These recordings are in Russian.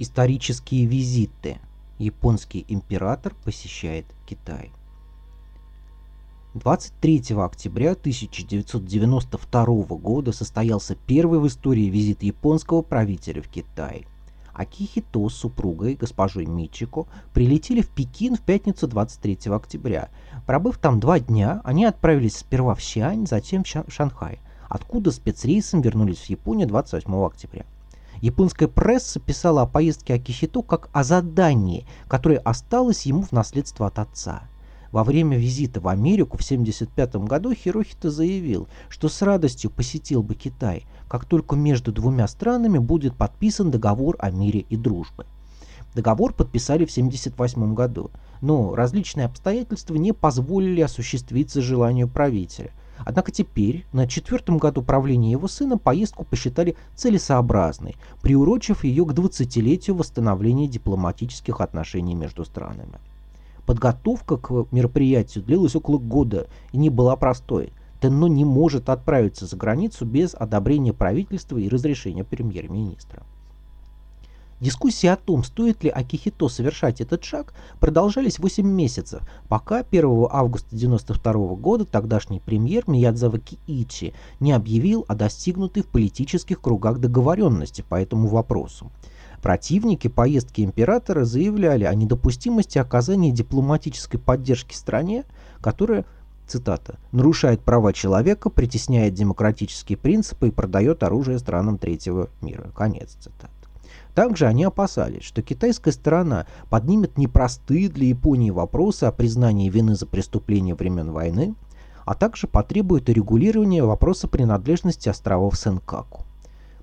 Исторические визиты. Японский император посещает Китай. 23 октября 1992 года состоялся первый в истории визит японского правителя в Китай. Акихито с супругой, госпожой Мичико, прилетели в Пекин в пятницу 23 октября. Пробыв там два дня, они отправились сперва в Сиань, затем в Шанхай, откуда спецрейсом вернулись в Японию 28 октября. Японская пресса писала о поездке Акихито как о задании, которое осталось ему в наследство от отца. Во время визита в Америку в 1975 году Хирохита заявил, что с радостью посетил бы Китай, как только между двумя странами будет подписан договор о мире и дружбе. Договор подписали в 1978 году, но различные обстоятельства не позволили осуществиться желанию правителя – Однако теперь, на четвертом году правления его сына, поездку посчитали целесообразной, приурочив ее к 20-летию восстановления дипломатических отношений между странами. Подготовка к мероприятию длилась около года и не была простой. Тенно не может отправиться за границу без одобрения правительства и разрешения премьер-министра. Дискуссии о том, стоит ли Акихито совершать этот шаг, продолжались 8 месяцев, пока 1 августа 1992 года тогдашний премьер Миядзава Киичи не объявил о достигнутой в политических кругах договоренности по этому вопросу. Противники поездки императора заявляли о недопустимости оказания дипломатической поддержки стране, которая цитата, «нарушает права человека, притесняет демократические принципы и продает оружие странам третьего мира». Конец цитаты. Также они опасались, что китайская сторона поднимет непростые для Японии вопросы о признании вины за преступления времен войны, а также потребует урегулирования вопроса принадлежности островов Сенкаку.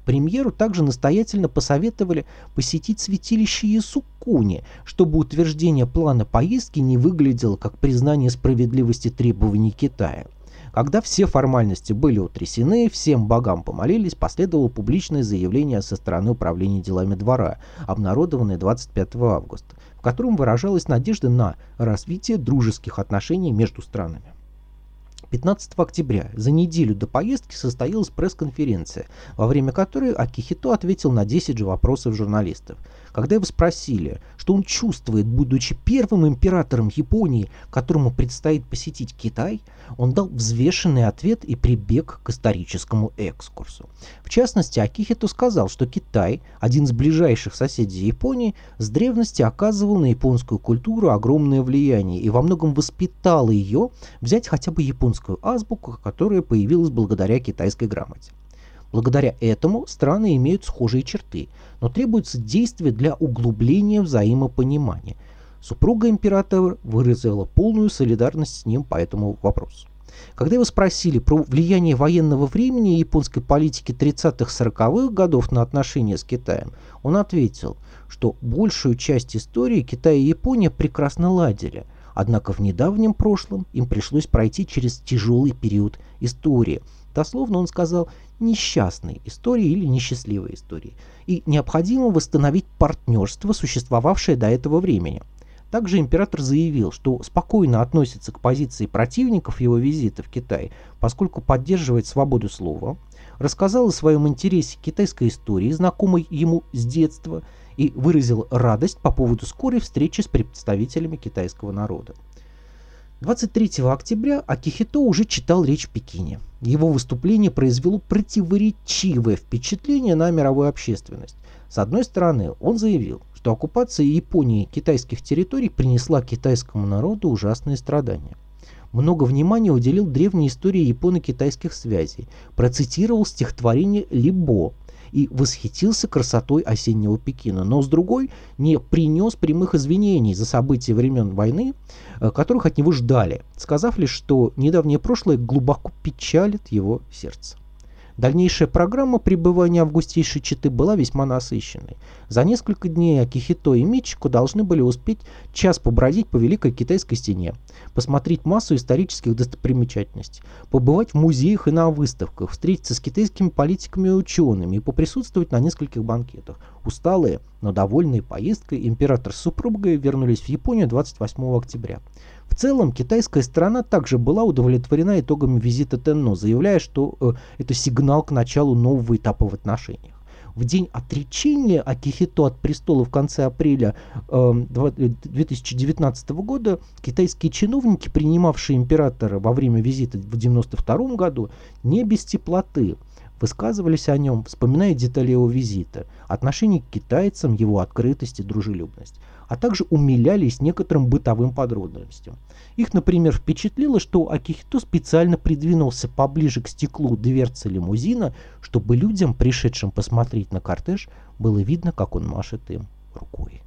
Премьеру также настоятельно посоветовали посетить святилище Ясукуни, чтобы утверждение плана поездки не выглядело как признание справедливости требований Китая – когда все формальности были утрясены, всем богам помолились, последовало публичное заявление со стороны управления делами двора, обнародованное 25 августа, в котором выражалась надежда на развитие дружеских отношений между странами. 15 октября, за неделю до поездки, состоялась пресс-конференция, во время которой Акихито ответил на 10 же вопросов журналистов. Когда его спросили, что он чувствует, будучи первым императором Японии, которому предстоит посетить Китай, он дал взвешенный ответ и прибег к историческому экскурсу. В частности, Акихито сказал, что Китай, один из ближайших соседей Японии, с древности оказывал на японскую культуру огромное влияние и во многом воспитал ее взять хотя бы японскую азбуку, которая появилась благодаря китайской грамоте. Благодаря этому страны имеют схожие черты, но требуется действие для углубления взаимопонимания. Супруга императора выразила полную солидарность с ним по этому вопросу. Когда его спросили про влияние военного времени и японской политики 30-40-х годов на отношения с Китаем, он ответил, что большую часть истории Китай и Япония прекрасно ладили, однако в недавнем прошлом им пришлось пройти через тяжелый период истории – Дословно он сказал «несчастной истории» или «несчастливой истории». И необходимо восстановить партнерство, существовавшее до этого времени. Также император заявил, что спокойно относится к позиции противников его визита в Китай, поскольку поддерживает свободу слова, рассказал о своем интересе к китайской истории, знакомой ему с детства, и выразил радость по поводу скорой встречи с представителями китайского народа. 23 октября Акихито уже читал речь в Пекине. Его выступление произвело противоречивое впечатление на мировую общественность. С одной стороны, он заявил, что оккупация Японии китайских территорий принесла китайскому народу ужасные страдания. Много внимания уделил древней истории японо-китайских связей, процитировал стихотворение Либо и восхитился красотой осеннего Пекина, но с другой не принес прямых извинений за события времен войны, э, которых от него ждали, сказав лишь, что недавнее прошлое глубоко печалит его сердце. Дальнейшая программа пребывания августейшей Читы была весьма насыщенной. За несколько дней Акихито и Мичико должны были успеть час побродить по Великой Китайской стене, посмотреть массу исторических достопримечательностей, побывать в музеях и на выставках, встретиться с китайскими политиками и учеными и поприсутствовать на нескольких банкетах. Усталые, но довольные поездкой, император с супругой вернулись в Японию 28 октября. В целом, китайская сторона также была удовлетворена итогами визита Тенно, заявляя, что э, это сигнал к началу нового этапа в отношениях. в день отречения Акихито от престола в конце апреля э, 2019 года китайские чиновники, принимавшие императора во время визита в 1992 году, не без теплоты высказывались о нем, вспоминая детали его визита, отношение к китайцам, его открытость и дружелюбность, а также умилялись некоторым бытовым подробностям. Их, например, впечатлило, что Акихито специально придвинулся поближе к стеклу дверцы лимузина, чтобы людям, пришедшим посмотреть на кортеж, было видно, как он машет им рукой.